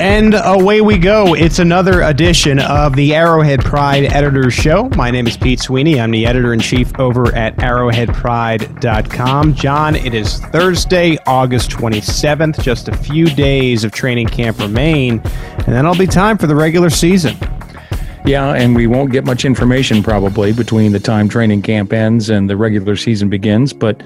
And away we go. It's another edition of the Arrowhead Pride Editor's Show. My name is Pete Sweeney. I'm the editor in chief over at arrowheadpride.com. John, it is Thursday, August 27th. Just a few days of training camp remain, and then it'll be time for the regular season. Yeah, and we won't get much information probably between the time training camp ends and the regular season begins, but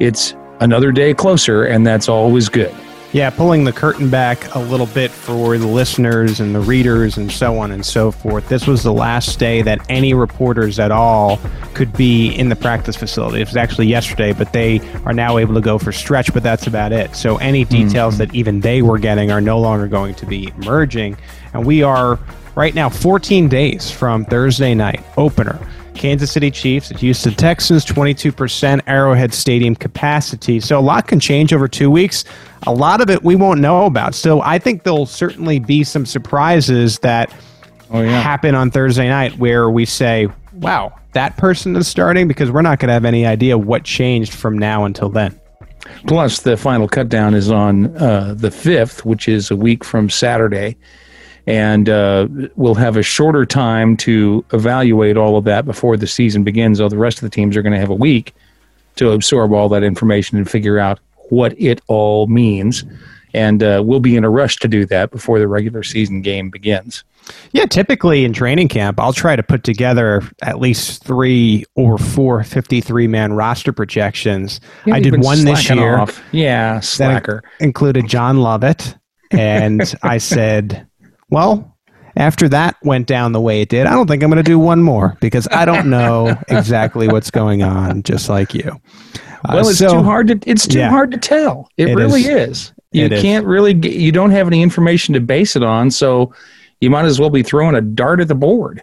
it's another day closer, and that's always good. Yeah, pulling the curtain back a little bit for the listeners and the readers and so on and so forth. This was the last day that any reporters at all could be in the practice facility. It was actually yesterday, but they are now able to go for stretch, but that's about it. So any details mm-hmm. that even they were getting are no longer going to be emerging. And we are right now 14 days from Thursday night opener. Kansas City Chiefs at Houston Texans, 22% Arrowhead Stadium capacity. So a lot can change over two weeks a lot of it we won't know about. So I think there'll certainly be some surprises that oh, yeah. happen on Thursday night where we say, wow, that person is starting because we're not going to have any idea what changed from now until then. Plus, the final cutdown is on uh, the 5th, which is a week from Saturday. And uh, we'll have a shorter time to evaluate all of that before the season begins. Though the rest of the teams are going to have a week to absorb all that information and figure out what it all means. And uh, we'll be in a rush to do that before the regular season game begins. Yeah, typically in training camp, I'll try to put together at least three or four 53 man roster projections. I did one this year. Off. Yeah, slacker. included John Lovett. And I said, well, after that went down the way it did, I don't think I'm going to do one more because I don't know exactly what's going on, just like you. Uh, well, it's so, too hard to it's too yeah, hard to tell. It, it really is. is. You it can't is. really get, you don't have any information to base it on, so you might as well be throwing a dart at the board.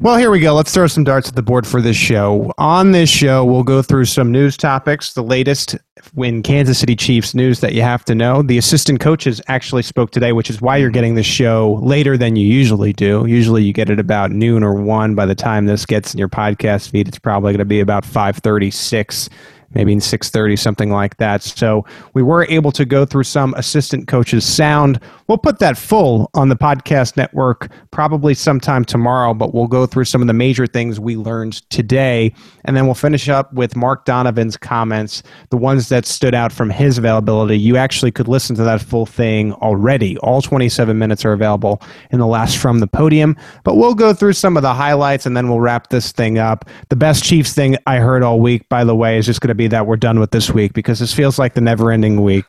Well, here we go. Let's throw some darts at the board for this show. On this show, we'll go through some news topics, the latest in Kansas City Chiefs news that you have to know. The assistant coaches actually spoke today, which is why you're getting this show later than you usually do. Usually you get it about noon or 1 by the time this gets in your podcast feed. It's probably going to be about 5:36 maybe in 6.30 something like that. So we were able to go through some assistant coaches sound. We'll put that full on the podcast network probably sometime tomorrow but we'll go through some of the major things we learned today. And then we'll finish up with mark donovan's comments the ones that stood out from his availability. You actually could listen to that full thing already. All 27 minutes are available in the last from the podium. But we'll go through some of the highlights and then we'll wrap this thing up. The best chiefs thing i heard all week by the way is just going to be that we're done with this week because this feels like the never ending week.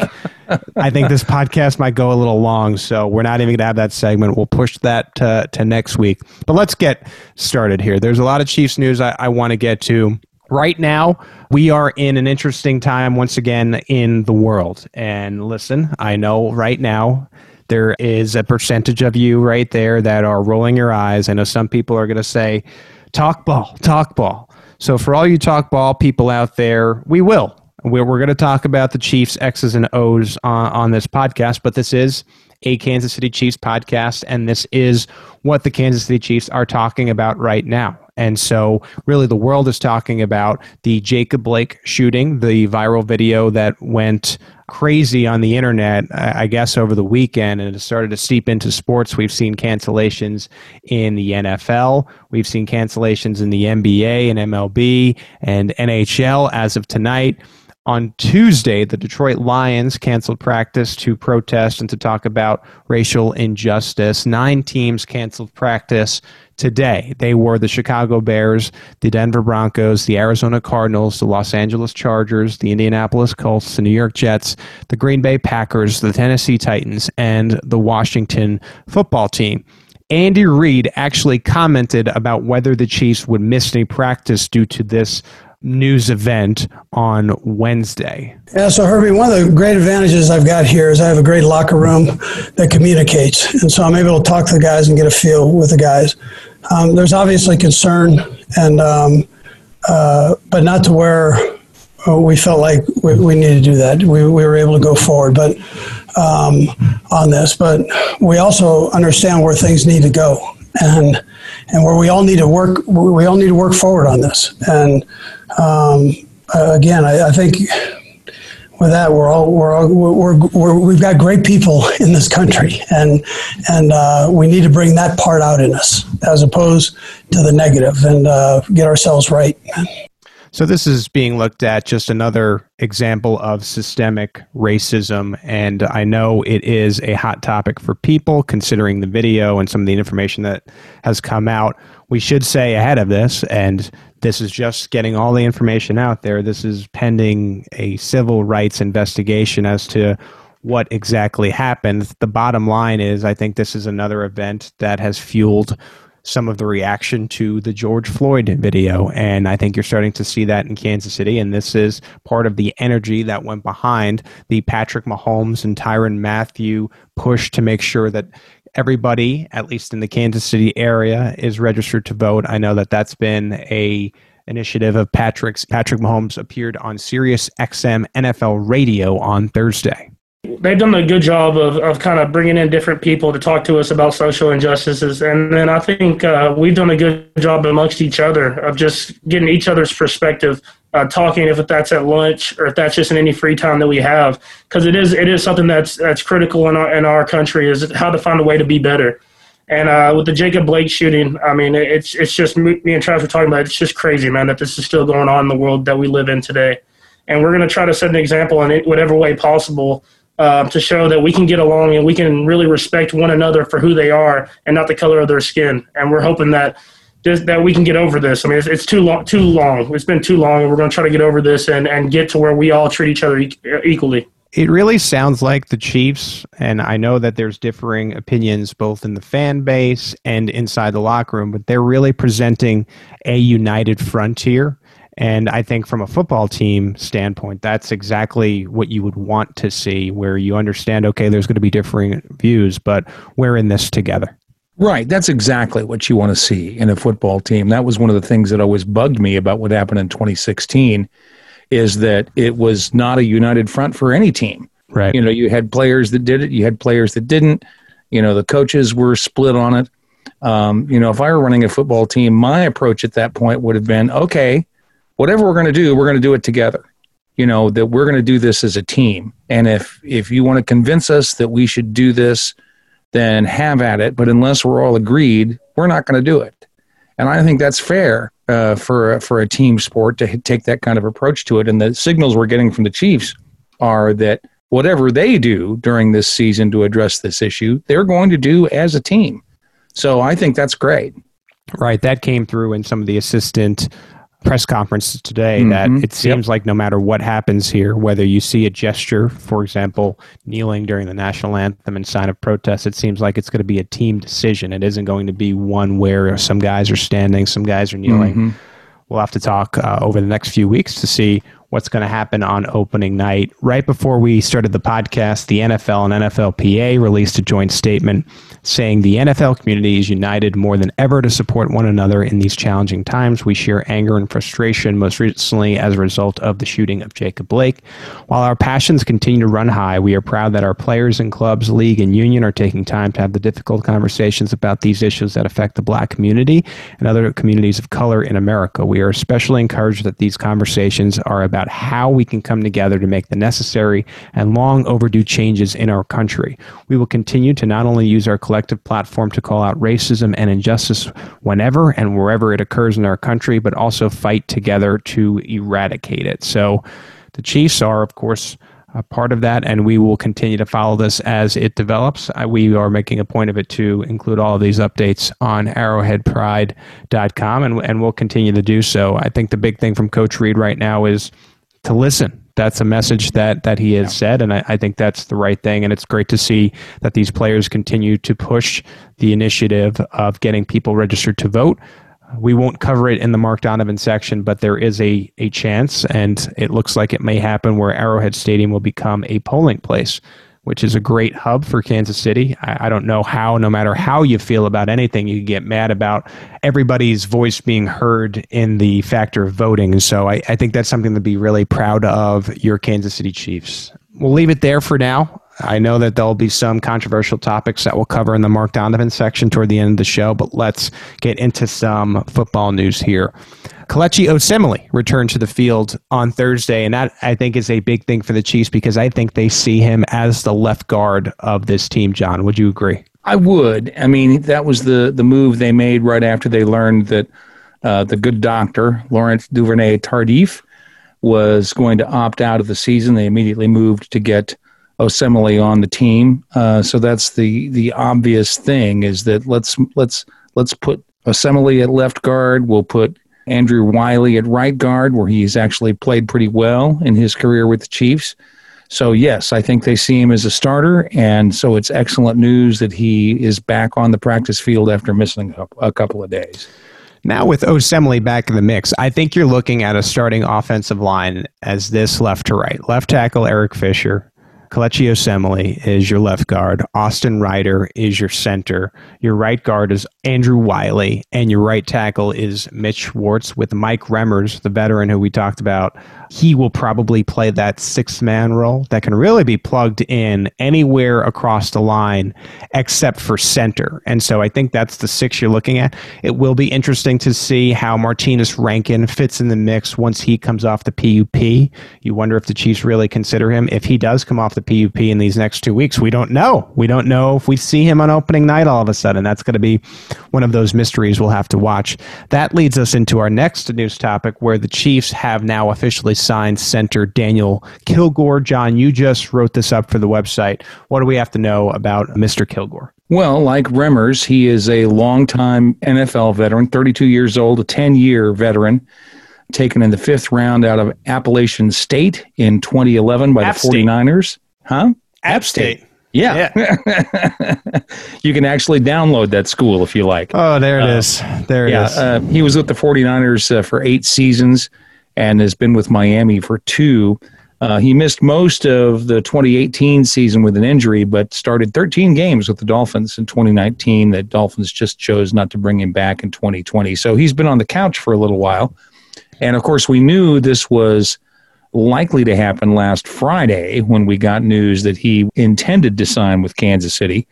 I think this podcast might go a little long, so we're not even going to have that segment. We'll push that to, to next week. But let's get started here. There's a lot of Chiefs news I, I want to get to. Right now, we are in an interesting time once again in the world. And listen, I know right now there is a percentage of you right there that are rolling your eyes. I know some people are going to say, talk ball, talk ball. So, for all you talk ball people out there, we will. We're, we're going to talk about the Chiefs' X's and O's on, on this podcast, but this is a Kansas City Chiefs podcast, and this is what the Kansas City Chiefs are talking about right now. And so, really, the world is talking about the Jacob Blake shooting, the viral video that went crazy on the internet, I guess, over the weekend, and it started to seep into sports. We've seen cancellations in the NFL, we've seen cancellations in the NBA and MLB and NHL as of tonight. On Tuesday, the Detroit Lions canceled practice to protest and to talk about racial injustice. Nine teams canceled practice today. They were the Chicago Bears, the Denver Broncos, the Arizona Cardinals, the Los Angeles Chargers, the Indianapolis Colts, the New York Jets, the Green Bay Packers, the Tennessee Titans, and the Washington football team. Andy Reid actually commented about whether the Chiefs would miss any practice due to this news event on Wednesday. Yeah, so Herbie, one of the great advantages I've got here is I have a great locker room that communicates. And so I'm able to talk to the guys and get a feel with the guys. Um, there's obviously concern, and um, uh, but not to where uh, we felt like we, we needed to do that. We, we were able to go forward, but um, on this. But we also understand where things need to go, and and where we all need to work. We all need to work forward on this. And um, again, I, I, think with that, we're all we're, all, we're, we're, we've got great people in this country, and and uh, we need to bring that part out in us as opposed to the negative, and uh, get ourselves right. So this is being looked at just another example of systemic racism, and I know it is a hot topic for people considering the video and some of the information that has come out. We should say ahead of this, and this is just getting all the information out there. This is pending a civil rights investigation as to what exactly happened. The bottom line is, I think this is another event that has fueled some of the reaction to the George Floyd video. And I think you're starting to see that in Kansas City. And this is part of the energy that went behind the Patrick Mahomes and Tyrann Mathieu push to make sure that everybody, at least in the Kansas City area, is registered to vote. I know that that's been a initiative of Patrick's. Patrick Mahomes appeared on Sirius XM NFL Radio on Thursday they've done a good job of, of kind of bringing in different people to talk to us about social injustices. And then I think uh, we've done a good job amongst each other of just getting each other's perspective, uh, talking if that's at lunch or if that's just in any free time that we have. Because it is, it is something that's, that's critical in our, in our country is how to find a way to be better. And uh, with the Jacob Blake shooting, I mean, it's, it's just me and Travis were talking about it. It's just crazy, man, that this is still going on in the world that we live in today. And we're going to try to set an example in whatever way possible uh, to show that we can get along and we can really respect one another for who they are and not the color of their skin. And we're hoping that this, that we can get over this. I mean, it's, it's, too long. Too long. It's been too long, and we're going to try to get over this and, and get to where we all treat each other e- equally. It really sounds like the Chiefs, and I know that there's differing opinions both in the fan base and inside the locker room, but they're really presenting a united frontier and I think from a football team standpoint, that's exactly what you would want to see, where you understand, okay, there's going to be differing views, but we're in this together. Right. That's exactly what you want to see in a football team. That was one of the things that always bugged me about what happened in 2016 is that it was not a united front for any team. Right. You know, you had players that did it, you had players that didn't. You know, the coaches were split on it. Um, you know, if I were running a football team, my approach at that point would have been, okay, whatever we're going to do, we're going to do it together. You know that we're going to do this as a team. And if if you want to convince us that we should do this, then have at it. But unless we're all agreed, we're not going to do it. And I think that's fair uh, for for a team sport to take that kind of approach to it. And the signals we're getting from the Chiefs are that whatever they do during this season to address this issue, they're going to do as a team. So I think that's great. Right. That came through in some of the assistant press conferences today mm-hmm. that it seems yep. like no matter what happens here, whether you see a gesture, for example, kneeling during the national anthem and sign of protest, it seems like it's going to be a team decision. It isn't going to be one where some guys are standing, some guys are kneeling. Mm-hmm. We'll have to talk uh, over the next few weeks to see what's going to happen on opening night. Right before we started the podcast, the NFL and NFLPA released a joint statement saying the NFL community is united more than ever to support one another in these challenging times. We share anger and frustration, most recently as a result of the shooting of Jacob Blake. While our passions continue to run high, we are proud that our players and clubs, league, and union are taking time to have the difficult conversations about these issues that affect the black community and other communities of color in America. We are especially encouraged that these conversations are about how we can come together to make the necessary and long overdue changes in our country. We will continue to not only use our collective platform to call out racism and injustice whenever and wherever it occurs in our country, but also fight together to eradicate it. So the Chiefs are, of course, a part of that, and we will continue to follow this as it develops. we are making a point of it to include all of these updates on arrowheadpride.com, and, and we'll continue to do so. I think the big thing from Coach Reid right now is to listen that's a message that that he has yeah. said, and I, I, think that's the right thing. And it's great to see that these players continue to push the initiative of getting people registered to vote. We won't cover it in the Mark Donovan section, but there is a a chance, and it looks like it may happen where Arrowhead Stadium will become a polling place which is a great hub for Kansas City. I, I, don't know how, no matter how you feel about anything, you get mad about everybody's voice being heard in the factor of voting. So I, I think that's something to be really proud of your Kansas City Chiefs. We'll leave it there for now. I know that there'll be some controversial topics that we'll cover in the Mark Donovan section toward the end of the show, but let's get into some football news here. Kelechi Osemele returned to the field on Thursday, and that I think is a big thing for the Chiefs because I think they see him as the left guard of this team. John, would you agree? I would. I mean, that was the the move they made right after they learned that uh, the good doctor Lawrence Duvernay Tardif was going to opt out of the season. They immediately moved to get Osemele on the team. Uh, so that's the the obvious thing is that let's let's let's put Osemele at left guard. We'll put Andrew Wylie at right guard, where he's actually played pretty well in his career with the Chiefs. So, yes, I think they see him as a starter. And so it's excellent news that he is back on the practice field after missing a couple of days. Now, with Osemele back in the mix, I think you're looking at a starting offensive line as this left to right. Left tackle, Eric Fisher. Kelechi Osemele is your left guard. Austin Reiter is your center. Your right guard is Andrew Wylie. and your right tackle is Mitch Schwartz with Mike Remmers, the veteran who we talked about he will probably play that six man role that can really be plugged in anywhere across the line except for center. And so I think that's the six you're looking at. It will be interesting to see how Martinas Rankin fits in the mix once he comes off the PUP. You wonder if the Chiefs really consider him. If he does come off the PUP in these next two weeks, we don't know. We don't know if we see him on opening night all of a sudden. That's going to be one of those mysteries we'll have to watch. That leads us into our next news topic where the Chiefs have now officially signed center Daniel Kilgore. John, you just wrote this up for the website. What do we have to know about Mr. Kilgore? Well, like Remmers, he is a longtime NFL veteran, 32 years old, a 10 year veteran, taken in the fifth round out of Appalachian State in 2011 by App the 49ers. State. Huh? App State. Yeah. yeah. you can actually download that school if you like. Oh, there it uh, is. There it yeah, is. Uh, he was with the 49ers uh, for eight seasons and has been with Miami for two. Uh, he missed most of the 2018 season with an injury, but started 13 games with the Dolphins in 2019. The Dolphins just chose not to bring him back in 2020. So he's been on the couch for a little while. And of course, we knew this was likely to happen last Friday when we got news that he intended to sign with Kansas City,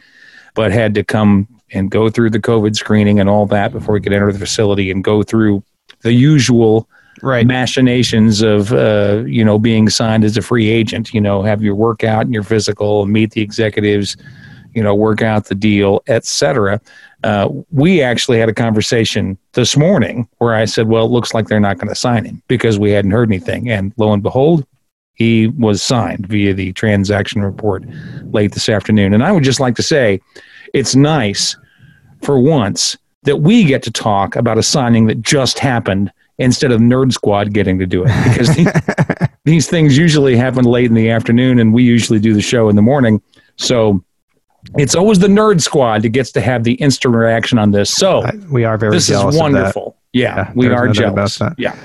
but had to come and go through the COVID screening and all that before he could enter the facility and go through the usual right. machinations of uh, you know being signed as a free agent. You know, have your workout and your physical, meet the executives, you know, work out the deal, etc. Uh, we actually had a conversation this morning where I said, "Well, it looks like they're not going to sign him because we hadn't heard anything." And lo and behold, he was signed via the transaction report late this afternoon. And I would just like to say, it's nice for once that we get to talk about a signing that just happened instead of Nerd Squad getting to do it because these, these things usually happen late in the afternoon and we usually do the show in the morning. So it's always the Nerd Squad that gets to have the instant reaction on this. So we are very this is wonderful. Yeah, yeah, we are jealous. Yeah.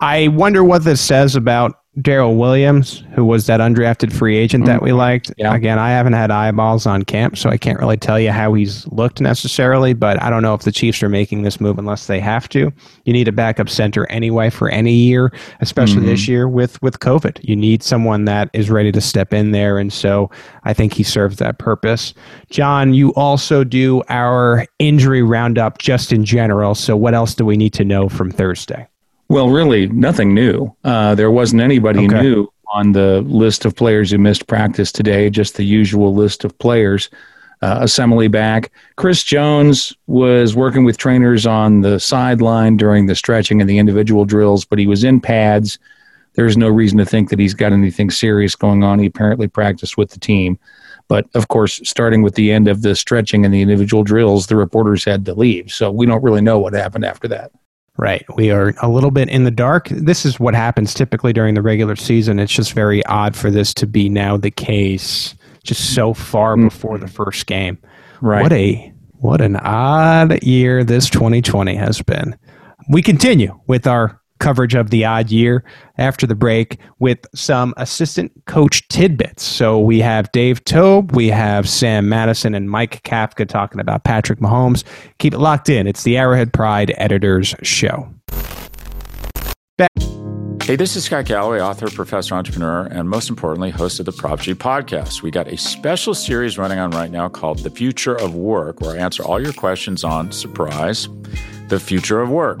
I wonder what this says about Daryl Williams, who was that undrafted free agent that we mm-hmm. liked. Yeah. Again, I haven't had eyeballs on camp, so I can't really tell you how he's looked necessarily, but I don't know if the Chiefs are making this move unless they have to. You need a backup center anyway for any year, especially mm-hmm. this year with, with COVID. You need someone that is ready to step in there, and so I think he serves that purpose. John, you also do our injury roundup just in general, so what else do we need to know from Thursday? Well, really, nothing new. Uh, there wasn't anybody okay. new on the list of players who missed practice today, just the usual list of players. Uh, Osemele back. Chris Jones was working with trainers on the sideline during the stretching and the individual drills, but he was in pads. There's no reason to think that he's got anything serious going on. He apparently practiced with the team. But of course, starting with the end of the stretching and the individual drills, the reporters had to leave. So we don't really know what happened after that. Right. We are a little bit in the dark. This is what happens typically during the regular season. It's just very odd for this to be now the case just so far mm. before the first game. Right. What a what an odd year this 2020 has been. We continue with our coverage of the odd year after the break with some assistant coach tidbits. So we have Dave Toub, we have Sam Madison, and Mike Kafka talking about Patrick Mahomes. Keep it locked in. It's the Arrowhead Pride Editors Show. Back- Hey, this is Scott Galloway, author, professor, entrepreneur, and most importantly, host of the Prop G podcast. We got a special series running on right now called The Future of Work, where I answer all your questions on surprise, the future of work.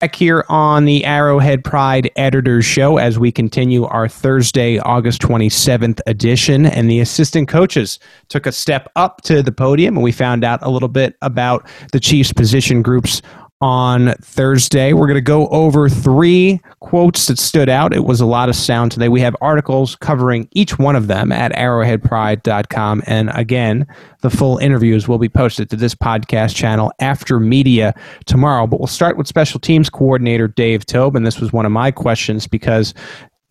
Back here on the Arrowhead Pride Editors Show as we continue our Thursday, August 27th edition. And the assistant coaches took a step up to the podium, and we found out a little bit about the Chiefs' position groups on Thursday. We're going to go over three quotes that stood out. It was a lot of sound today. We have articles covering each one of them at arrowheadpride.com. And again, the full interviews will be posted to this podcast channel after media tomorrow. But we'll start with special teams coordinator Dave Tobin. This was one of my questions because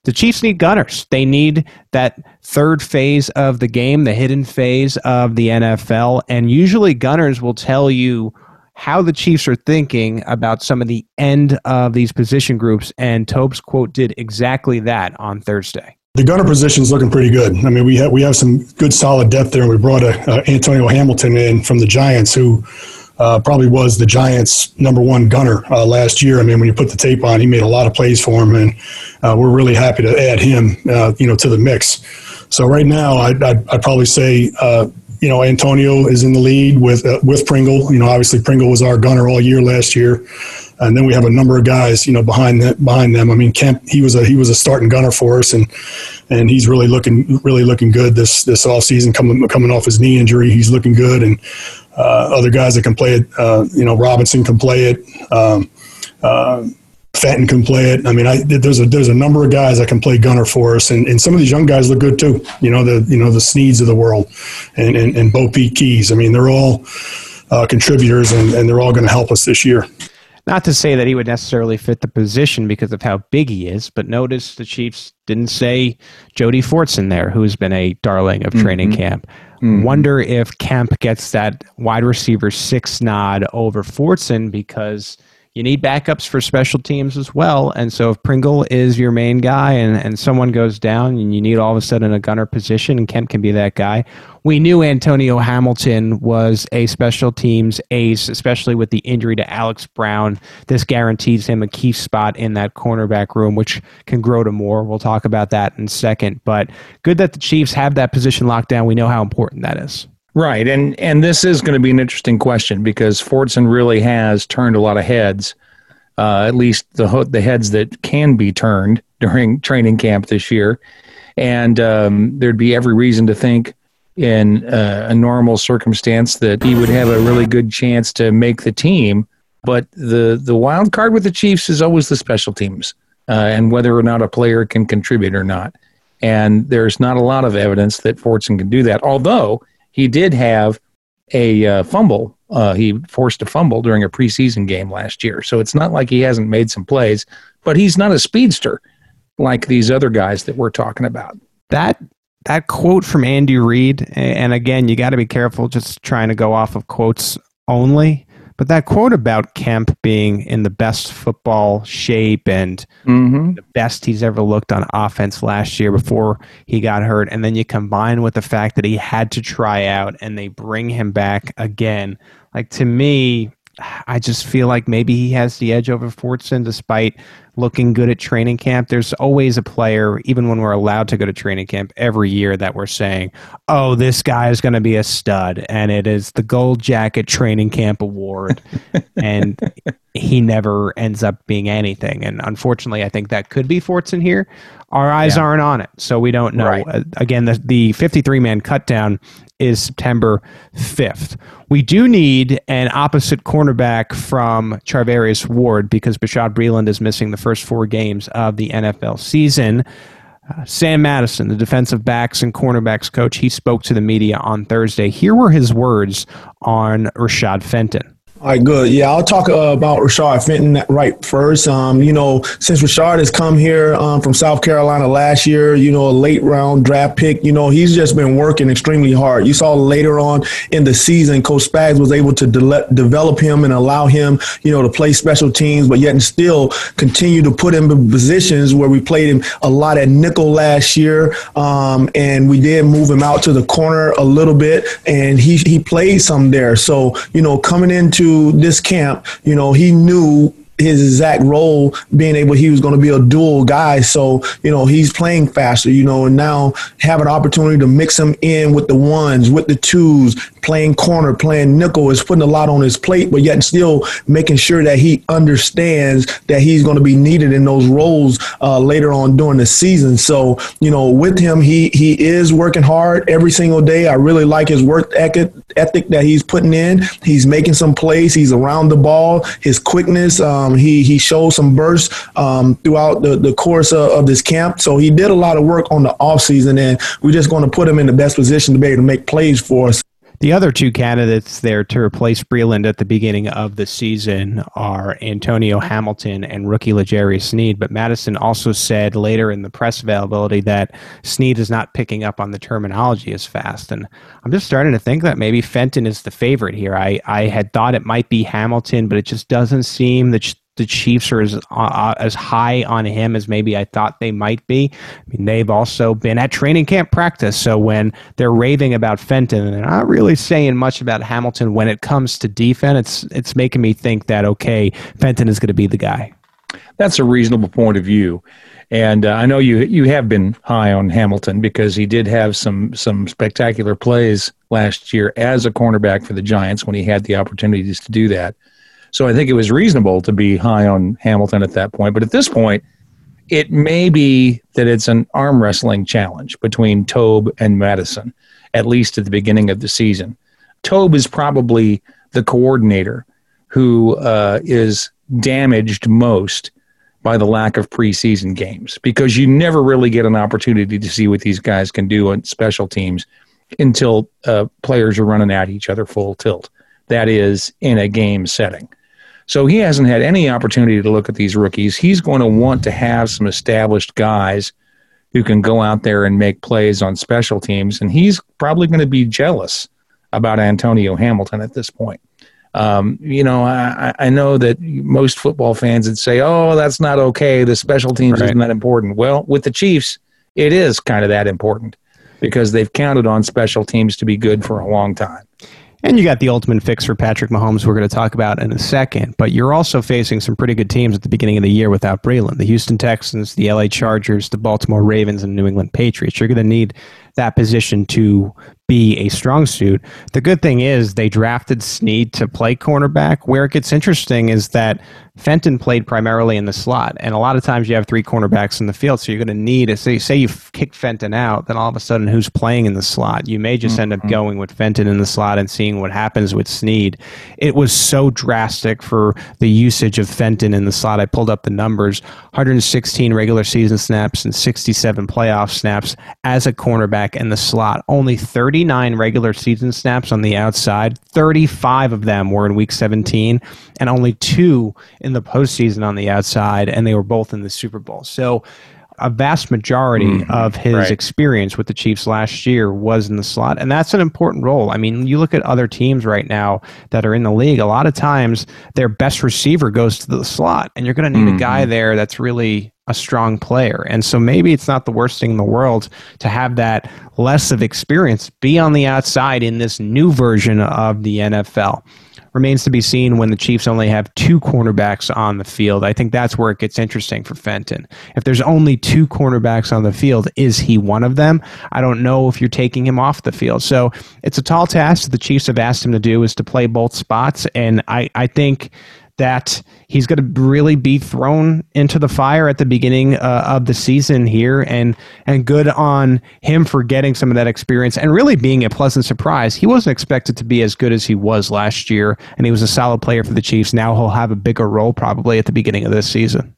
the Chiefs need gunners. They need that third phase of the game, the hidden phase of the NFL. And usually, gunners will tell you how the Chiefs are thinking about some of the end of these position groups. And Toub's quote did exactly that on Thursday. The gunner position is looking pretty good. I mean, we have we have some good solid depth there. And we brought a, Antonio Hamilton in from the Giants, who uh, probably was the Giants' number one gunner uh, last year. I mean, when you put the tape on, he made a lot of plays for him, and uh, we're really happy to add him, uh, you know, to the mix. So right now, I'd, I'd, I'd probably say uh, you know, Antonio is in the lead with uh, with Pringle. You know, obviously Pringle was our gunner all year last year, and then we have a number of guys, you know, behind that behind them. I mean, Kemp he was a he was a starting gunner for us, and and he's really looking really looking good this this off season coming coming off his knee injury. He's looking good, and uh, other guys that can play it. Uh, you know, Robinson can play it. Um, uh, Fenton can play it. I mean, I, there's a there's a number of guys that can play gunner for us, and, and some of these young guys look good too. You know the you know the Sneeds of the world, and and, and BoPete Keyes. I mean, they're all uh, contributors, and, and they're all going to help us this year. Not to say that he would necessarily fit the position because of how big he is, but notice the Chiefs didn't say Jody Fortson there, who's been a darling of training mm-hmm. camp. Mm-hmm. Wonder if Kemp gets that wide receiver six nod over Fortson because – you need backups for special teams as well. And so if Pringle is your main guy and, and someone goes down and you need all of a sudden a gunner position, and Kemp can be that guy. We knew Antonio Hamilton was a special teams ace, especially with the injury to Alex Brown. This guarantees him a key spot in that cornerback room, which can grow to more. We'll talk about that in a second. But good that the Chiefs have that position locked down. We know how important that is. Right, and and this is going to be an interesting question because Fortson really has turned a lot of heads, uh, at least the the heads that can be turned during training camp this year, and um, there'd be every reason to think in uh, a normal circumstance that he would have a really good chance to make the team. But the the wild card with the Chiefs is always the special teams uh, and whether or not a player can contribute or not. And there's not a lot of evidence that Fortson can do that, although he did have a uh, fumble. Uh, he forced a fumble during a preseason game last year. So it's not like he hasn't made some plays, but he's not a speedster like these other guys that we're talking about. That that quote from Andy Reid, and again, you got to be careful just trying to go off of quotes only. But that quote about Kemp being in the best football shape and mm-hmm. the best he's ever looked on offense last year before he got hurt, and then you combine with the fact that he had to try out and they bring him back again. Like to me, I just feel like maybe he has the edge over Fortson despite looking good at training camp. There's always a player, even when we're allowed to go to training camp every year, that we're saying, oh, this guy is going to be a stud. And it is the Gold Jacket Training Camp Award. and he never ends up being anything. And unfortunately, I think that could be Fortson here. Our eyes yeah. aren't on it, so we don't know. Right. Uh, again, the, the 53 man cut down is September 5th. We do need an opposite cornerback from Charvarius Ward because Bashaud Breeland is missing the first four games of the NFL season. Uh, Sam Madison, the defensive backs and cornerbacks coach, he spoke to the media on Thursday. Here were his words on Rashad Fenton. All right, good. Yeah, I'll talk uh, about Rashad Fenton right first. Um, you know, since Rashad has come here um, from South Carolina last year, you know, a late round draft pick, you know, he's just been working extremely hard. You saw later on in the season, Coach Spags was able to de- develop him and allow him, you know, to play special teams, but yet and still continue to put him in positions where we played him a lot at nickel last year, um, and we did move him out to the corner a little bit, and he he played some there. So you know, coming into this camp, you know, he knew his exact role being able he was going to be a dual guy. So you know he's playing faster you know and now have an opportunity to mix him in with the ones with the twos playing corner playing nickel is putting a lot on his plate but yet still making sure that he understands that he's going to be needed in those roles uh, later on during the season. So you know with him he he is working hard every single day. I really like his work ethic that he's putting in. He's making some plays. He's around the ball. His quickness um, um, he he showed some bursts um, throughout the, the course of, of, this camp. So he did a lot of work on the offseason, and we're just going to put him in the best position to be able to make plays for us. The other two candidates there to replace Breeland at the beginning of the season are Antonio Hamilton and rookie L'Jarius Sneed. But Madison also said later in the press availability that Sneed is not picking up on the terminology as fast. And I'm just starting to think that maybe Fenton is the favorite here. I, I had thought it might be Hamilton, but it just doesn't seem that the Chiefs are as uh, uh, as high on him as maybe I thought they might be. I mean, they've also been at training camp practice, so when they're raving about Fenton, and they're not really saying much about Hamilton when it comes to defense. It's it's making me think that okay, Fenton is going to be the guy. That's a reasonable point of view. And uh, I know you you have been high on Hamilton because he did have some some spectacular plays last year as a cornerback for the Giants when he had the opportunities to do that. So I think it was reasonable to be high on Hamilton at that point. But at this point, it may be that it's an arm wrestling challenge between Toub and Madison, at least at the beginning of the season. Toub is probably the coordinator who uh, is damaged most by the lack of preseason games because you never really get an opportunity to see what these guys can do on special teams until uh, players are running at each other full tilt. That is in a game setting. So he hasn't had any opportunity to look at these rookies. He's going to want to have some established guys who can go out there and make plays on special teams. And he's probably going to be jealous about Antonio Hamilton at this point. Um, you know, I, I, know that most football fans would say, oh, that's not okay. The special teams right. isn't that important. Well, with the Chiefs, it is kind of that important because they've counted on special teams to be good for a long time. And you got the ultimate fix for Patrick Mahomes, we're going to talk about in a second. But you're also facing some pretty good teams at the beginning of the year without Breeland the Houston Texans, the LA Chargers, the Baltimore Ravens, and New England Patriots. You're going to need that position to be a strong suit. The good thing is they drafted Sneed to play cornerback. Where it gets interesting is that Fenton played primarily in the slot, and a lot of times you have three cornerbacks in the field, so you're going to need. A, say, say you kick Fenton out, then all of a sudden, who's playing in the slot? You may just mm-hmm. end up mm-hmm. going with Fenton in the slot and seeing what happens with Sneed. It was so drastic for the usage of Fenton in the slot. I pulled up the numbers: 116 regular season snaps and 67 playoff snaps as a cornerback in the slot. Only 39 regular season snaps on the outside. 35 of them were in Week 17, and only two in the postseason on the outside, and they were both in the Super Bowl. So a vast majority mm-hmm. of his right. experience with the Chiefs last year was in the slot, and that's an important role. I mean, you look at other teams right now that are in the league, a lot of times their best receiver goes to the slot, and you're going to need mm-hmm. a guy mm-hmm. there that's really a strong player. And so maybe it's not the worst thing in the world to have that less of experience be on the outside in this new version of the NFL remains to be seen when the Chiefs only have two cornerbacks on the field. I think that's where it gets interesting for Fenton. If there's only two cornerbacks on the field, is he one of them? I don't know if you're taking him off the field. So it's a tall task the Chiefs have asked him to do is to play both spots. And I, I think that he's going to really be thrown into the fire at the beginning uh, of the season here, and and good on him for getting some of that experience and really being a pleasant surprise. He wasn't expected to be as good as he was last year, and he was a solid player for the Chiefs. Now he'll have a bigger role probably at the beginning of this season.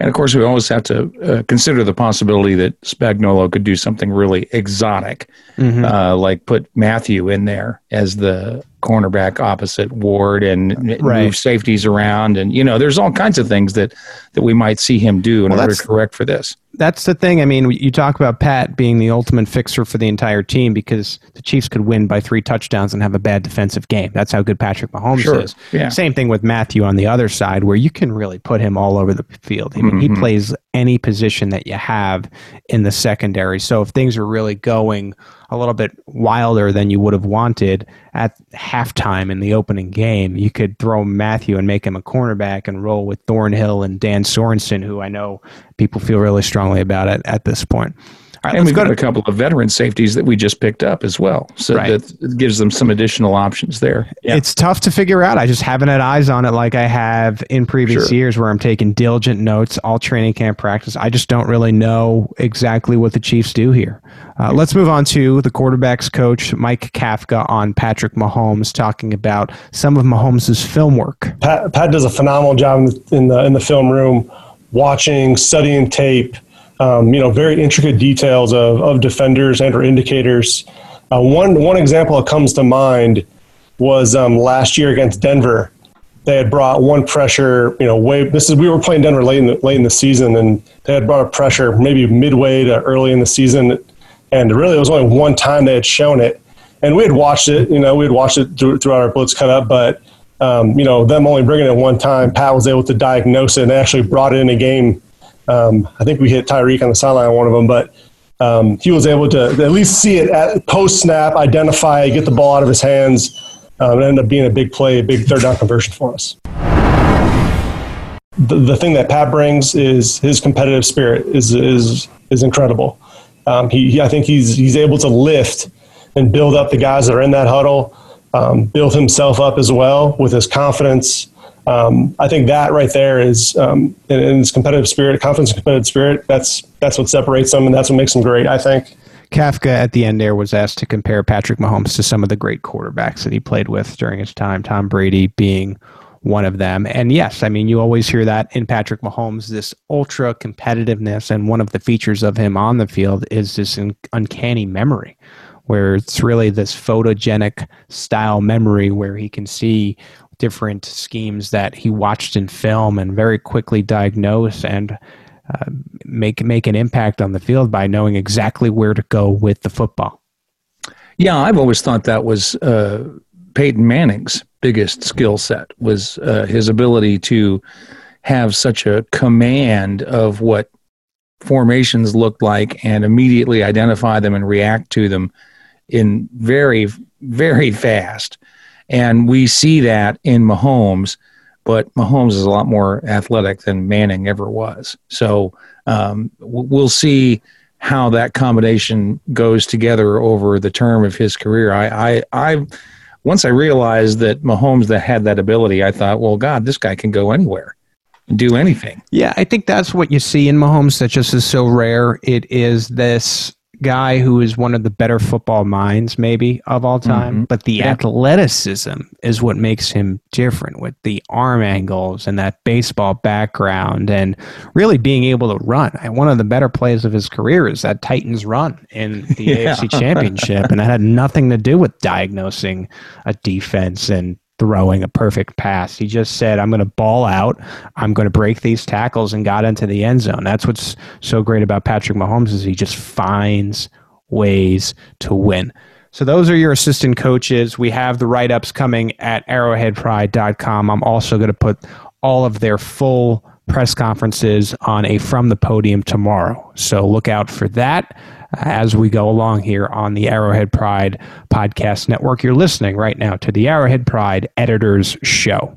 And of course, we always have to uh, consider the possibility that Spagnuolo could do something really exotic, mm-hmm. uh, like put Mathieu in there as the cornerback opposite Ward and right. move safeties around, and you know, there's all kinds of things that that we might see him do in well, order to correct for this. That's the thing. I mean, you talk about Pat being the ultimate fixer for the entire team because the Chiefs could win by three touchdowns and have a bad defensive game. That's how good Patrick Mahomes sure. is. Yeah. Same thing with Mathieu on the other side, where you can really put him all over the field. I mean, mm-hmm. he plays any position that you have in the secondary. So if things are really going a little bit wilder than you would have wanted at halftime in the opening game. You could throw Mathieu and make him a cornerback and roll with Thornhill and Dan Sorensen, who I know people feel really strongly about at, at this point. All right, and we've got to, a couple of veteran safeties that we just picked up as well. So right. that gives them some additional options there. Yeah. It's tough to figure out. I just haven't had eyes on it like I have in previous sure. years where I'm taking diligent notes, all training camp practice. I just don't really know exactly what the Chiefs do here. Uh, let's move on to the quarterback's coach, Mike Kafka, on Patrick Mahomes, talking about some of Mahomes' film work. Pat, Pat does a phenomenal job in the, in the film room, watching, studying tape – um, you know, very intricate details of, of defenders and or indicators. Uh, one one example that comes to mind was um, last year against Denver. They had brought one pressure, you know, way. This is we were playing Denver late in the, late in the season, and they had brought a pressure maybe midway to early in the season, and really it was only one time they had shown it, and we had watched it. You know, we had watched it through, throughout our blitz cut up, but um, you know, them only bringing it one time, Pat was able to diagnose it and actually brought it in a game um, I think we hit Tyreek on the sideline on one of them, but um, he was able to at least see it at post snap, identify, get the ball out of his hands, um, and end up being a big play, a big third down conversion for us. The, the thing that Pat brings is his competitive spirit is is is incredible. Um, he, he, I think he's he's able to lift and build up the guys that are in that huddle, um, build himself up as well with his confidence um, I think that right there is um, in, in his competitive spirit, confidence, competitive spirit. That's that's what separates them, and that's what makes them great. I think. Kafka at the end there was asked to compare Patrick Mahomes to some of the great quarterbacks that he played with during his time, Tom Brady being one of them. And yes, I mean, you always hear that in Patrick Mahomes, this ultra competitiveness. And one of the features of him on the field is this uncanny memory, where it's really this photogenic style memory where he can see different schemes that he watched in film and very quickly diagnose and uh, make make an impact on the field by knowing exactly where to go with the football. Yeah, I've always thought that was uh, Peyton Manning's biggest skill set was uh, his ability to have such a command of what formations looked like and immediately identify them and react to them in very very fast and we see that in Mahomes, but Mahomes is a lot more athletic than Manning ever was. So um, we'll see how that combination goes together over the term of his career. I, I, I once I realized that Mahomes that had that ability, I thought, well, God, this guy can go anywhere do anything. Yeah, I think that's what you see in Mahomes that just is so rare. It is this guy who is one of the better football minds, maybe of all time. Mm-hmm. But the yeah. athleticism is what makes him different with the arm angles and that baseball background and really being able to run. And one of the better plays of his career is that Titans run in the yeah. AFC Championship. And that had nothing to do with diagnosing a defense and throwing a perfect pass. He just said, I'm going to ball out. I'm going to break these tackles and got into the end zone. That's what's so great about Patrick Mahomes is he just finds ways to win. So those are your assistant coaches. We have the write-ups coming at arrowheadpride.com. I'm also going to put all of their full press conferences on a from the podium tomorrow. So look out for that as we go along here on the Arrowhead Pride Podcast Network. You're listening right now to the Arrowhead Pride Editors Show.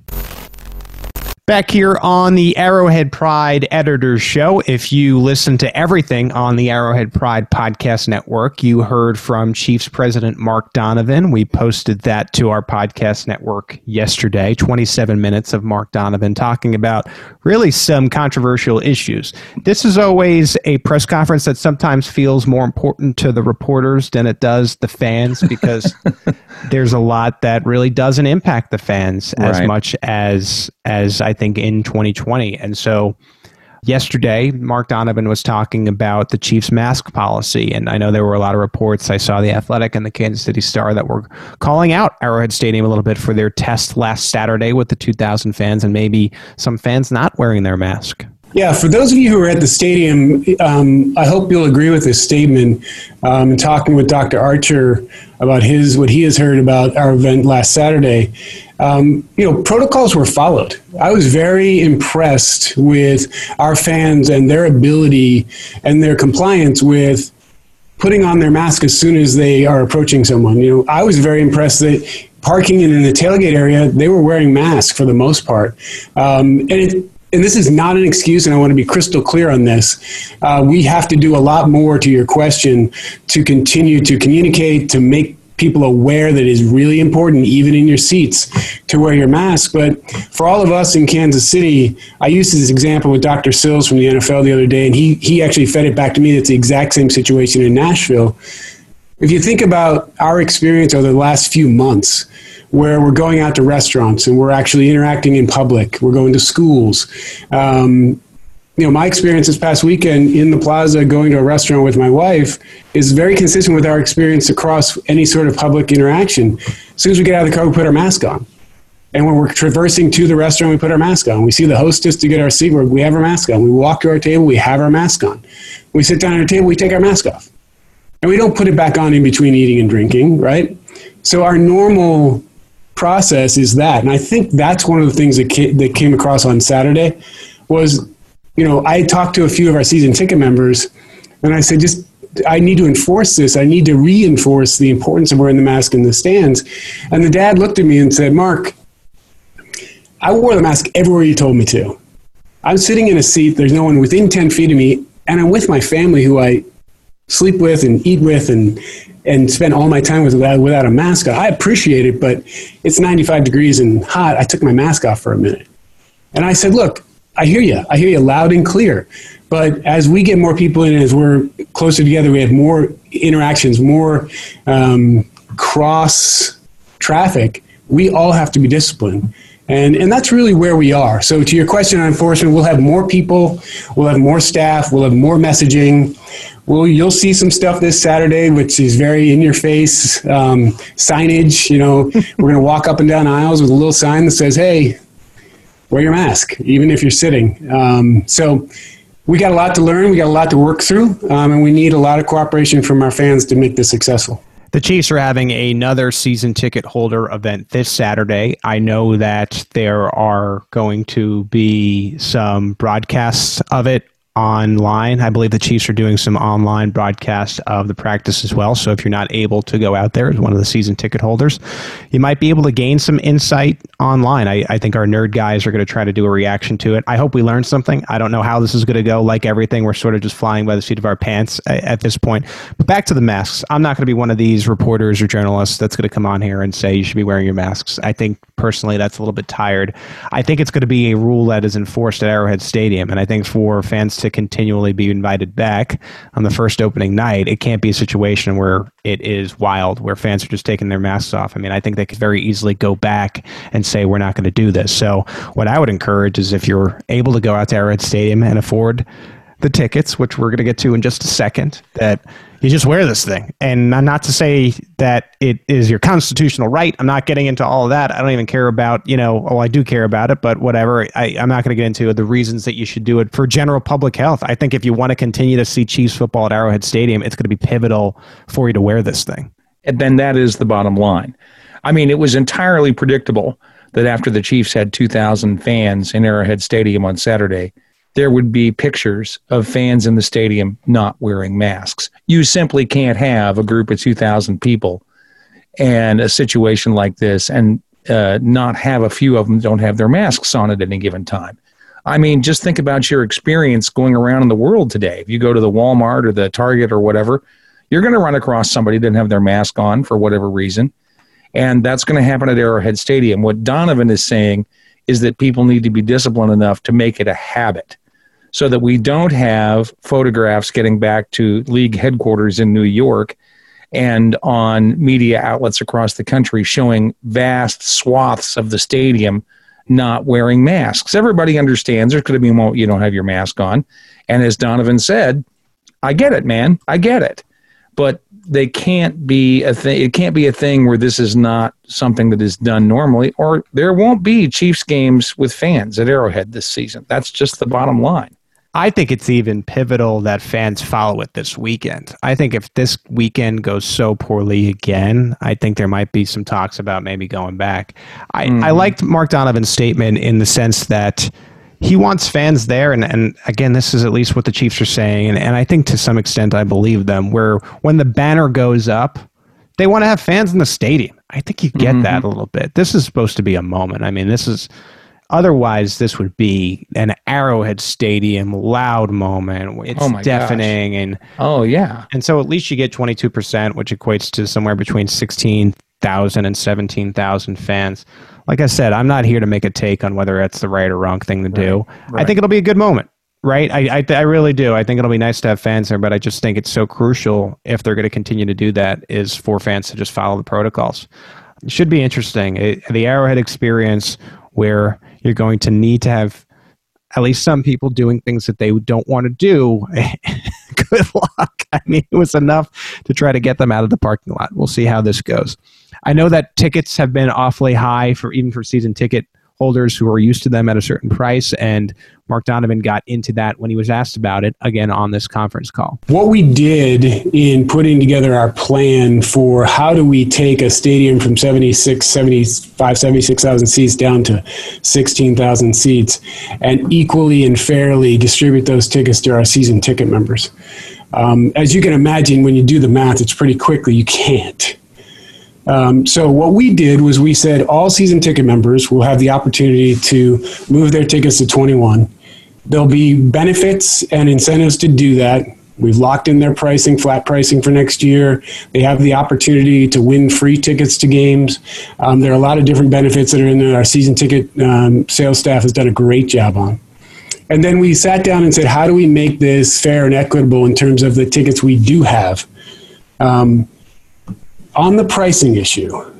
Back here on the Arrowhead Pride Editors Show. If you listen to everything on the Arrowhead Pride Podcast Network, you heard from Chiefs President Mark Donovan. We posted that to our podcast network yesterday. 27 minutes of Mark Donovan talking about really some controversial issues. This is always a press conference that sometimes feels more important to the reporters than it does the fans because there's a lot that really doesn't impact the fans as right. much as as I think in 2020. And so yesterday, Mark Donovan was talking about the Chiefs' mask policy. And I know there were a lot of reports. I saw the Athletic and the Kansas City Star that were calling out Arrowhead Stadium a little bit for their test last Saturday with the 2,000 fans and maybe some fans not wearing their mask. Yeah, for those of you who are at the stadium, um, I hope you'll agree with this statement. Um, talking with Dr. Archer about his what he has heard about our event last Saturday, um, you know, protocols were followed. I was very impressed with our fans and their ability and their compliance with putting on their mask as soon as they are approaching someone. You know, I was very impressed that parking in the tailgate area, they were wearing masks for the most part. Um, and it, and this is not an excuse, and I want to be crystal clear on this. Uh, we have to do a lot more to your question to continue to communicate, to make people aware that is really important, even in your seats, to wear your mask. But for all of us in Kansas City, I used this example with Dr. Sills from the NFL the other day, and he, he actually fed it back to me. That's the exact same situation in Nashville. If you think about our experience over the last few months, where we're going out to restaurants and we're actually interacting in public. We're going to schools. Um, you know, my experience this past weekend in the plaza going to a restaurant with my wife is very consistent with our experience across any sort of public interaction. As soon as we get out of the car, we put our mask on. And when we're traversing to the restaurant, we put our mask on. We see the hostess to get our seat, we have our mask on. We walk to our table, we have our mask on. We sit down at our table, we take our mask off. And we don't put it back on in between eating and drinking, right? So our normal process is that. And I think that's one of the things that came, that came across on Saturday was, you know, I talked to a few of our season ticket members and I said, just, I need to enforce this. I need to reinforce the importance of wearing the mask in the stands. And the dad looked at me and said, Mark, I wore the mask everywhere you told me to. I'm sitting in a seat, there's no one within 10 feet of me, and I'm with my family who I sleep with and eat with and and spend all my time with without, without a mask on. I appreciate it, but it's 95 degrees and hot. I took my mask off for a minute. And I said, look, I hear you. I hear you loud and clear. But as we get more people in, as we're closer together, we have more interactions, more um, cross traffic. We all have to be disciplined. And, and that's really where we are. So, to your question on enforcement, we'll have more people, we'll have more staff, we'll have more messaging. Well, you'll see some stuff this Saturday, which is very in your face um, signage. You know, we're going to walk up and down aisles with a little sign that says, hey, wear your mask, even if you're sitting. Um, so, we got a lot to learn, we got a lot to work through, um, and we need a lot of cooperation from our fans to make this successful. The Chiefs are having another season ticket holder event this Saturday. I know that there are going to be some broadcasts of it online. I believe the Chiefs are doing some online broadcast of the practice as well. So if you're not able to go out there as one of the season ticket holders, you might be able to gain some insight online. I, I think our nerd guys are going to try to do a reaction to it. I hope we learn something. I don't know how this is going to go. Like everything, we're sort of just flying by the seat of our pants at, at this point. But back to the masks. I'm not going to be one of these reporters or journalists that's going to come on here and say you should be wearing your masks. I think personally that's a little bit tired. I think it's going to be a rule that is enforced at Arrowhead Stadium. And I think for fans to continually be invited back on the first opening night, it can't be a situation where it is wild, where fans are just taking their masks off. I mean, I think they could very easily go back and say, we're not going to do this. So, what I would encourage is if you're able to go out to Arrowhead Stadium and afford the tickets, which we're going to get to in just a second, that you just wear this thing. And not to say that it is your constitutional right. I'm not getting into all of that. I don't even care about, you know, oh, I do care about it, but whatever. I, I'm not going to get into the reasons that you should do it for general public health. I think if you want to continue to see Chiefs football at Arrowhead Stadium, it's going to be pivotal for you to wear this thing. And then that is the bottom line. I mean, it was entirely predictable that after the Chiefs had 2,000 fans in Arrowhead Stadium on Saturday, there would be pictures of fans in the stadium not wearing masks. You simply can't have a group of 2,000 people and a situation like this and uh, not have a few of them don't have their masks on at any given time. I mean, just think about your experience going around in the world today. If you go to the Walmart or the Target or whatever, you're going to run across somebody that didn't have their mask on for whatever reason. And that's going to happen at Arrowhead Stadium. What Donovan is saying is that people need to be disciplined enough to make it a habit so that we don't have photographs getting back to league headquarters in New York and on media outlets across the country showing vast swaths of the stadium not wearing masks. Everybody understands there's going to be a moment you don't have your mask on. And as Donovan said, I get it, man. I get it. But they can't be a thing. It can't be a thing where this is not something that is done normally, or there won't be Chiefs games with fans at Arrowhead this season. That's just the bottom line. I think it's even pivotal that fans follow it this weekend. I think if this weekend goes so poorly again, I think there might be some talks about maybe going back. I, mm. I liked Mark Donovan's statement in the sense that he wants fans there and, and again this is at least what the chiefs are saying and, and i think to some extent i believe them where when the banner goes up they want to have fans in the stadium i think you get mm-hmm. that a little bit this is supposed to be a moment i mean this is Otherwise, this would be an Arrowhead Stadium loud moment. It's oh deafening gosh. and oh yeah, and so at least you get twenty two percent, which equates to somewhere between sixteen thousand and seventeen thousand fans. Like I said, I'm not here to make a take on whether it's the right or wrong thing to right, do. Right. I think it'll be a good moment, right? I, I I really do. I think it'll be nice to have fans there, but I just think it's so crucial if they're going to continue to do that is for fans to just follow the protocols. It should be interesting. It, the Arrowhead experience where you're going to need to have at least some people doing things that they don't want to do. Good luck. I mean, it was enough to try to get them out of the parking lot. We'll see how this goes. I know that tickets have been awfully high for even for season ticket holders who are used to them at a certain price. And Mark Donovan got into that when he was asked about it again on this conference call. What we did in putting together our plan for how do we take a stadium from 76, 75, 76,000 seats down to 16,000 seats and equally and fairly distribute those tickets to our season ticket members. Um, as you can imagine, when you do the math, it's pretty quickly you can't. Um, so what we did was we said all season ticket members will have the opportunity to move their tickets to 21. There'll be benefits and incentives to do that. We've locked in their pricing, flat pricing for next year. They have the opportunity to win free tickets to games. Um, there are a lot of different benefits that are in there. Our season ticket um, sales staff has done a great job on. And then we sat down and said, how do we make this fair and equitable in terms of the tickets we do have? Um, on the pricing issue,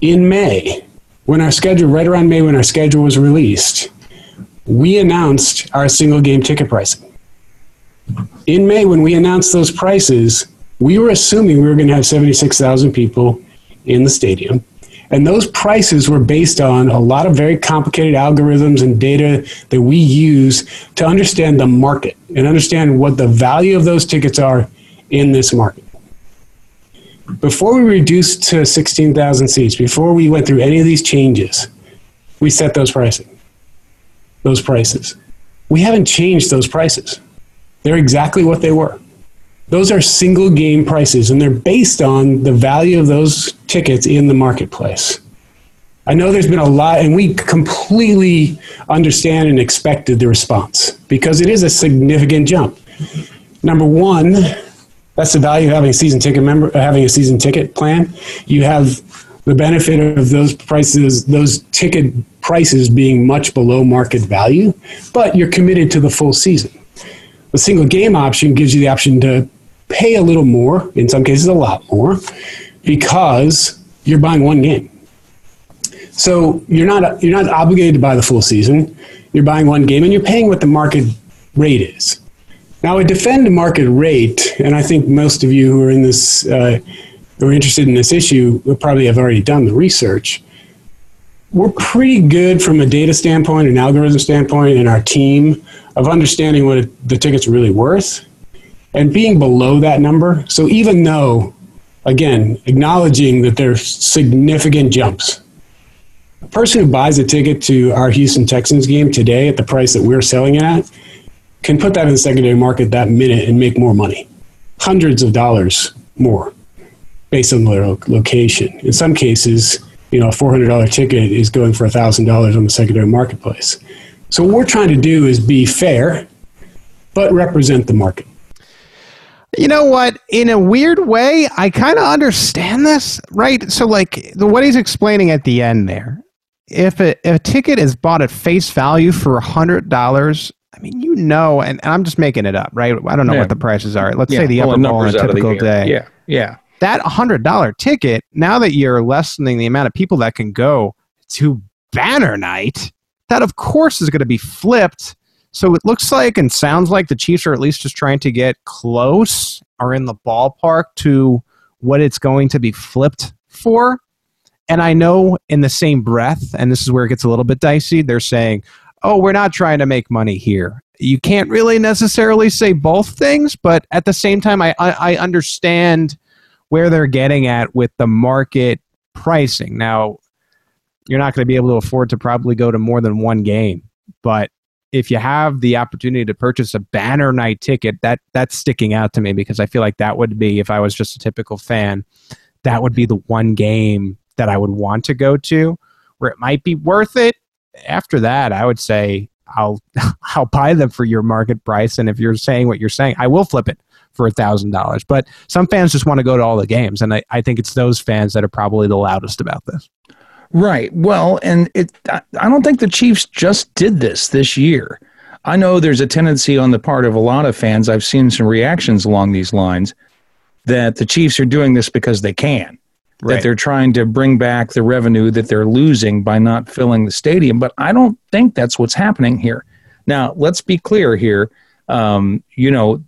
in May, when our schedule, right around May, when our schedule was released, we announced our single game ticket pricing. In May, when we announced those prices, we were assuming we were going to have 76,000 people in the stadium. And those prices were based on a lot of very complicated algorithms and data that we use to understand the market and understand what the value of those tickets are in this market before we reduced to 16,000 seats, before we went through any of these changes, we set those pricing, those prices. we haven't changed those prices. They're exactly what they were. Those are single game prices, and they're based on the value of those tickets in the marketplace. I know there's been a lot, and we completely understand and expected the response because it is a significant jump. Number one, that's the value of having a season ticket member, uh, having a season ticket plan. You have the benefit of those prices, those ticket prices being much below market value, but you're committed to the full season. The single game option gives you the option to pay a little more, in some cases a lot more, because you're buying one game. So you're not you're not obligated to buy the full season. You're buying one game and you're paying what the market rate is. Now, I defend market rate, and I think most of you who are in this uh, who are interested in this issue probably have already done the research. We're pretty good from a data standpoint, an algorithm standpoint, in our team of understanding what the ticket's really worth and being below that number. So even though, again, acknowledging that there's significant jumps, a person who buys a ticket to our Houston Texans game today at the price that we're selling it at can put that in the secondary market that minute and make more money, hundreds of dollars more based on their location. In some cases, you know, a $400 ticket is going for $1,000 on the secondary marketplace. So what we're trying to do is be fair, but represent the market. You know what? In a weird way, I kind of understand this, right? So, like the what he's explaining at the end there, if a, if a ticket is bought at face value for hundred dollars, I mean, you know, and, and, I'm just making it up, right? I don't know yeah. what the prices are. Let's yeah, say the upper bowl on a typical day. Yeah, yeah. That hundred dollar ticket. Now that you're lessening the amount of people that can go to banner night, that of course is going to be flipped so it looks like and sounds like the Chiefs are at least just trying to get close or in the ballpark to what it's going to be flipped for. And I know in the same breath, and this is where it gets a little bit dicey, they're saying, oh, we're not trying to make money here. You can't really necessarily say both things, but at the same time, I, I understand where they're getting at with the market pricing. Now, you're not going to be able to afford to probably go to more than one game, but if you have the opportunity to purchase a banner night ticket, that that's sticking out to me because I feel like that would be if I was just a typical fan, that would be the one game that I would want to go to where it might be worth it. After that, I would say I'll I'll buy them for your market price, and if you're saying what you're saying, I will flip it for a thousand dollars. But some fans just want to go to all the games, and I, I think it's those fans that are probably the loudest about this. Right. Well, and it I don't think the Chiefs just did this this year. I know there's a tendency on the part of a lot of fans. I've seen some reactions along these lines that the Chiefs are doing this because they can. Right. That they're trying to bring back the revenue that they're losing by not filling the stadium. But I don't think that's what's happening here. Now, let's be clear here. Um, you know,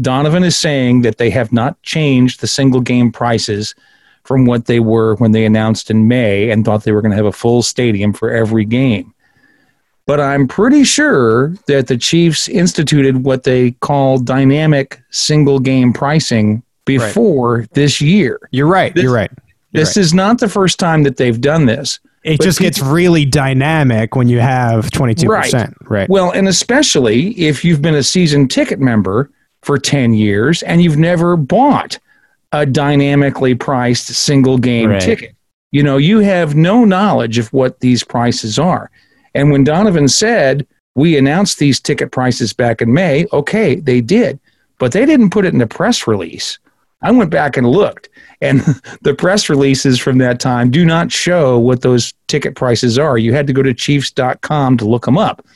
Donovan is saying that they have not changed the single game prices from what they were when they announced in May and thought they were going to have a full stadium for every game. But I'm pretty sure that the Chiefs instituted what they call dynamic single game pricing before right. this year. You're right. This, you're right. You're this right. is not the first time that they've done this. It just gets really dynamic when you have 22%. Right. right. Well, and especially if you've been a season ticket member for 10 years and you've never bought a dynamically priced single game right. ticket. You know, you have no knowledge of what these prices are. And when Donovan said, we announced these ticket prices back in May, okay, they did, but they didn't put it in a press release. I went back and looked, and the press releases from that time do not show what those ticket prices are. You had to go to Chiefs.com to look them up.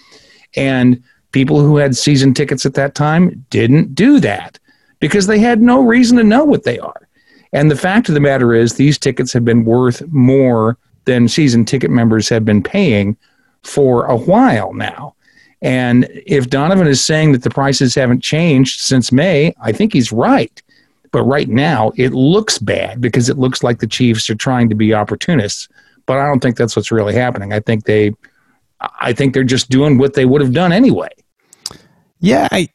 And people who had season tickets at that time didn't do that because they had no reason to know what they are. And the fact of the matter is, these tickets have been worth more than season ticket members have been paying for a while now. And if Donovan is saying that the prices haven't changed since May, I think he's right. But right now, it looks bad because it looks like the Chiefs are trying to be opportunists. But I don't think that's what's really happening. I think they, I think they're just doing what they would have done anyway. Yeah, I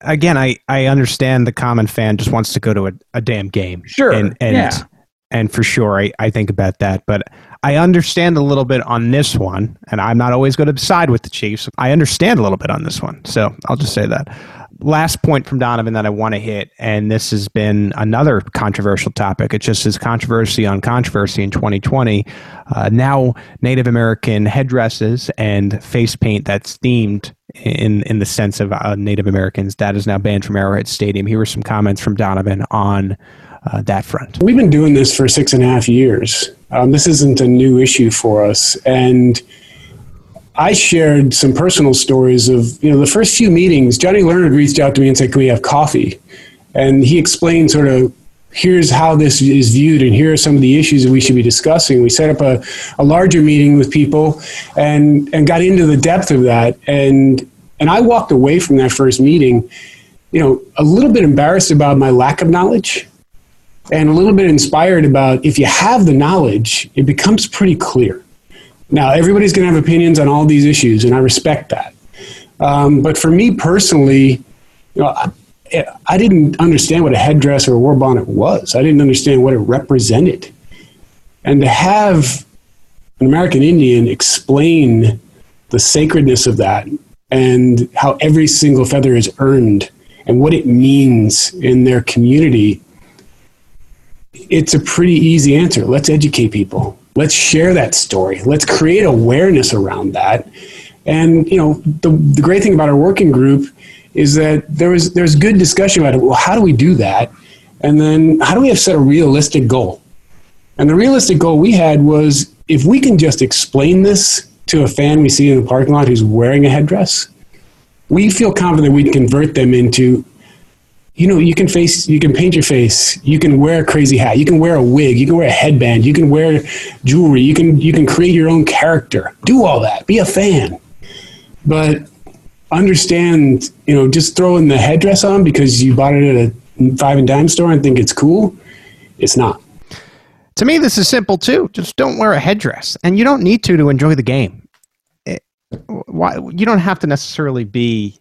again, I, I understand the common fan just wants to go to a, a damn game. Sure. And, and yeah. And for sure, I, I think about that. But I understand a little bit on this one, and I'm not always going to side with the Chiefs. I understand a little bit on this one. So I'll just say that. Last point from Donovan that I want to hit, and this has been another controversial topic. It just is controversy on controversy in 2020. Uh, now, Native American headdresses and face paint that's themed in in the sense of uh, Native Americans that is now banned from Arrowhead Stadium. Here were some comments from Donovan on uh, that front. We've been doing this for six and a half years. Um, this isn't a new issue for us, and I shared some personal stories of you know the first few meetings. Johnny Leonard reached out to me and said, "Can we have coffee?" And he explained sort of here's how this is viewed and here are some of the issues that we should be discussing. We set up a, a larger meeting with people and and got into the depth of that and and I walked away from that first meeting, you know, a little bit embarrassed about my lack of knowledge and a little bit inspired about if you have the knowledge, it becomes pretty clear. Now, everybody's going to have opinions on all these issues, and I respect that. Um, but for me personally, you know, I, I, didn't understand what a headdress or a war bonnet was. I didn't understand what it represented. And to have an American Indian explain the sacredness of that and how every single feather is earned and what it means in their community it's a pretty easy answer. Let's educate people. Let's share that story. Let's create awareness around that. And you know, the, the great thing about our working group is that there was there's good discussion about it. Well, how do we do that? And then how do we have set a realistic goal? And the realistic goal we had was if we can just explain this to a fan we see in the parking lot who's wearing a headdress, we feel confident we can convert them into you know, you can face, you can paint your face, you can wear a crazy hat, you can wear a wig, you can wear a headband, you can wear jewelry, you can you can create your own character. Do all that. Be a fan. But understand, you know, just throwing the headdress on because you bought it at a five and dime store and think it's cool, it's not. To me, this is simple too. Just don't wear a headdress, and you don't need to to enjoy the game. It, why you don't have to necessarily be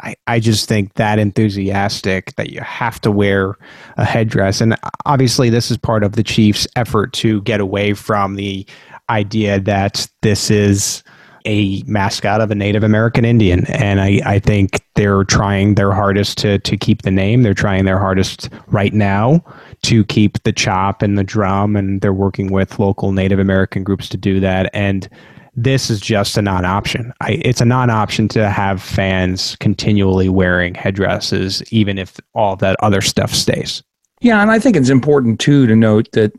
I, I just think that enthusiastic that you have to wear a headdress. And obviously, this is part of the Chiefs' effort to get away from the idea that this is a mascot of a Native American Indian. And I, I think they're trying their hardest to, to keep the name. They're trying their hardest right now to keep the chop and the drum. And they're working with local Native American groups to do that. And this is just a non-option. I, it's a non-option to have fans continually wearing headdresses, even if all that other stuff stays. Yeah, and I think it's important too to note that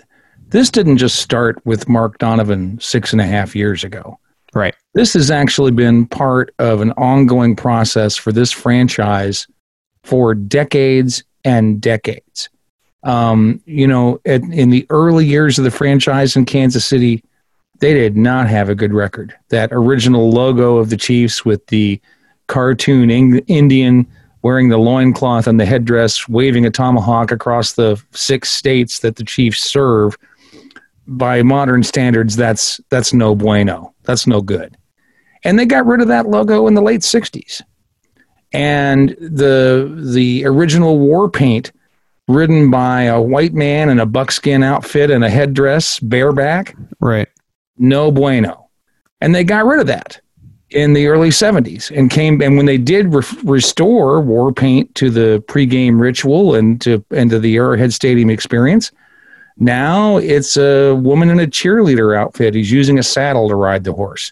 this didn't just start with Mark Donovan six and a half years ago. Right. This has actually been part of an ongoing process for this franchise for decades and decades. Um, you know, at, in the early years of the franchise in Kansas City, they did not have a good record. That original logo of the Chiefs with the cartoon Indian wearing the loincloth and the headdress, waving a tomahawk across the six states that the Chiefs serve, by modern standards, that's that's no bueno. That's no good. And they got rid of that logo in the late '60s. And the the original war paint, ridden by a white man in a buckskin outfit and a headdress, bareback, right, no bueno. And they got rid of that in the early 70s and came and when they did re- restore war paint to the pregame ritual and to and to the Arrowhead Stadium experience, now it's a woman in a cheerleader outfit. He's using a saddle to ride the horse.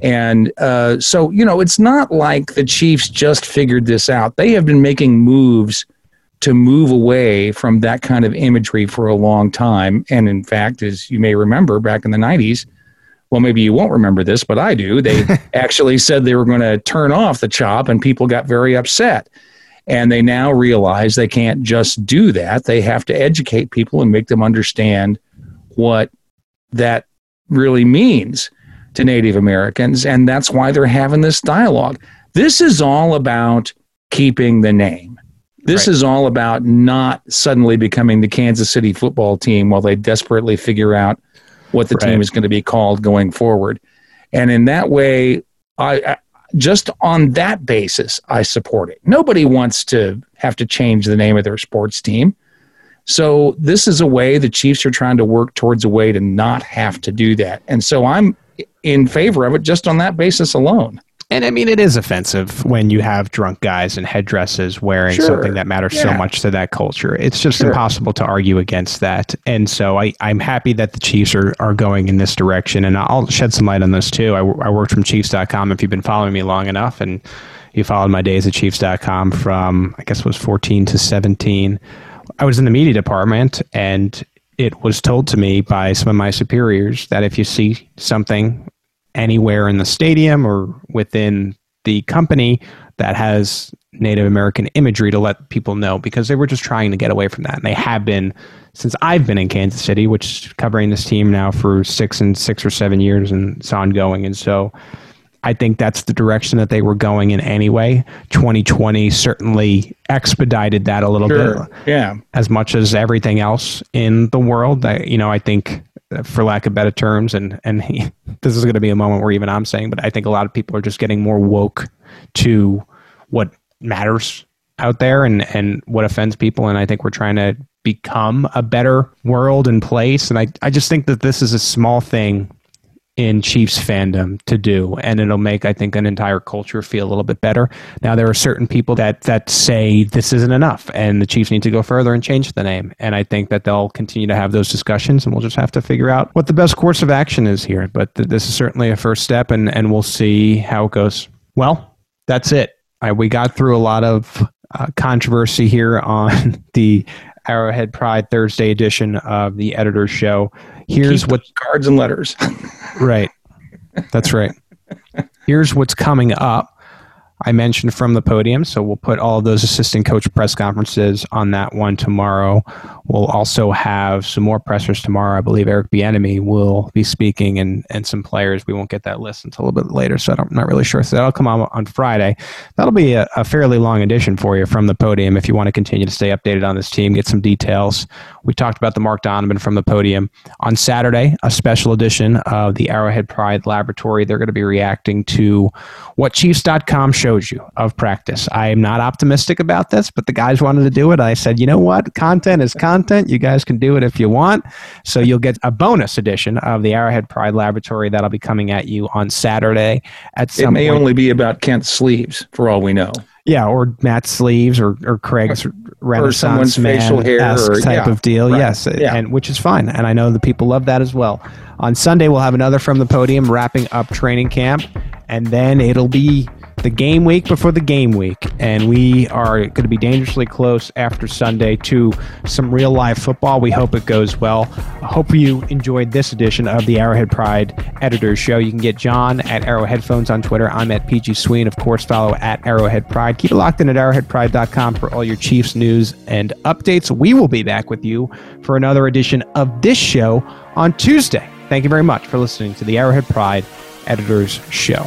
And uh, so, you know, it's not like the Chiefs just figured this out. They have been making moves to move away from that kind of imagery for a long time. And in fact, as you may remember back in the 90s, well, maybe you won't remember this, but I do. They actually said they were going to turn off the chop, and people got very upset. And they now realize they can't just do that. They have to educate people and make them understand what that really means to Native Americans. And that's why they're having this dialogue. This is all about keeping the name. This right. is all about not suddenly becoming the Kansas City football team while they desperately figure out what the right. team is going to be called going forward. And in that way, I, I just on that basis, I support it. Nobody wants to have to change the name of their sports team. So this is a way the Chiefs are trying to work towards a way to not have to do that. And so I'm in favor of it just on that basis alone. And I mean, it is offensive when you have drunk guys in headdresses wearing Sure. something that matters so much to that culture. It's just Sure. impossible to argue against that. And so I, I'm happy that the Chiefs are, are going in this direction. And I'll shed some light on this too. I, I worked from Chiefs.com. If you've been following me long enough and you followed my days at Chiefs.com from, I guess it was 14 to 17, I was in the media department and it was told to me by some of my superiors that if you see something anywhere in the stadium or within the company that has Native American imagery to let people know because they were just trying to get away from that. And they have been since I've been in Kansas City, which is covering this team now for six and six or seven years and it's ongoing. And so I think that's the direction that they were going in anyway. 2020 certainly expedited that a little Sure. bit Yeah. as much as everything else in the world. I, you know, I think, for lack of better terms, and and he, this is going to be a moment where even I'm saying, but I think a lot of people are just getting more woke to what matters out there and and what offends people, and I think we're trying to become a better world and place. And I I just think that this is a small thing in Chiefs fandom to do, and it'll make I think an entire culture feel a little bit better. Now there are certain people that that say this isn't enough, and the Chiefs need to go further and change the name. And I think that they'll continue to have those discussions, and we'll just have to figure out what the best course of action is here. But th- this is certainly a first step, and and we'll see how it goes. Well, that's it. I, we got through a lot of uh, controversy here on the Arrowhead Pride Thursday edition of the Editor's Show. Here's Keep what cards and letters. Right. That's right. Here's what's coming up. I mentioned from the podium, so we'll put all those assistant coach press conferences on that one tomorrow. We'll also have some more pressers tomorrow. I believe Eric Bieniemy will be speaking, and and some players. We won't get that list until a little bit later, so I'm not really sure. So that'll come out on Friday. That'll be a, a fairly long edition for you from the podium if you want to continue to stay updated on this team, get some details. We talked about the Mark Donovan from the podium on Saturday, a special edition of the Arrowhead Pride Laboratory. They're going to be reacting to what Chiefs.com shows you of practice. I am not optimistic about this, but the guys wanted to do it. I said, you know what? Content is content. You guys can do it if you want. So you'll get a bonus edition of the Arrowhead Pride Laboratory that'll be coming at you on Saturday at It may point. only be about Kent's sleeves, for all we know. Yeah, or Matt's Sleeves or, or Craig's Renaissance someone's facial hair man or- type yeah, of deal. right, Yes, yeah. and which is fine, and I know the people love that as well. On Sunday, we'll have another from the podium wrapping up training camp, and then it'll be the game week before the game week, and we are going to be dangerously close after Sunday to some real live football. We hope it goes well. I hope you enjoyed this edition of the Arrowhead Pride Editors Show. You can get John at Arrowhead Phones on Twitter. I'm at PG Sween. Of course, follow at Arrowhead Pride. Keep it locked in at arrowheadpride.com for all your Chiefs news and updates. We will be back with you for another edition of this show on Tuesday. Thank you very much for listening to the Arrowhead Pride Editors Show.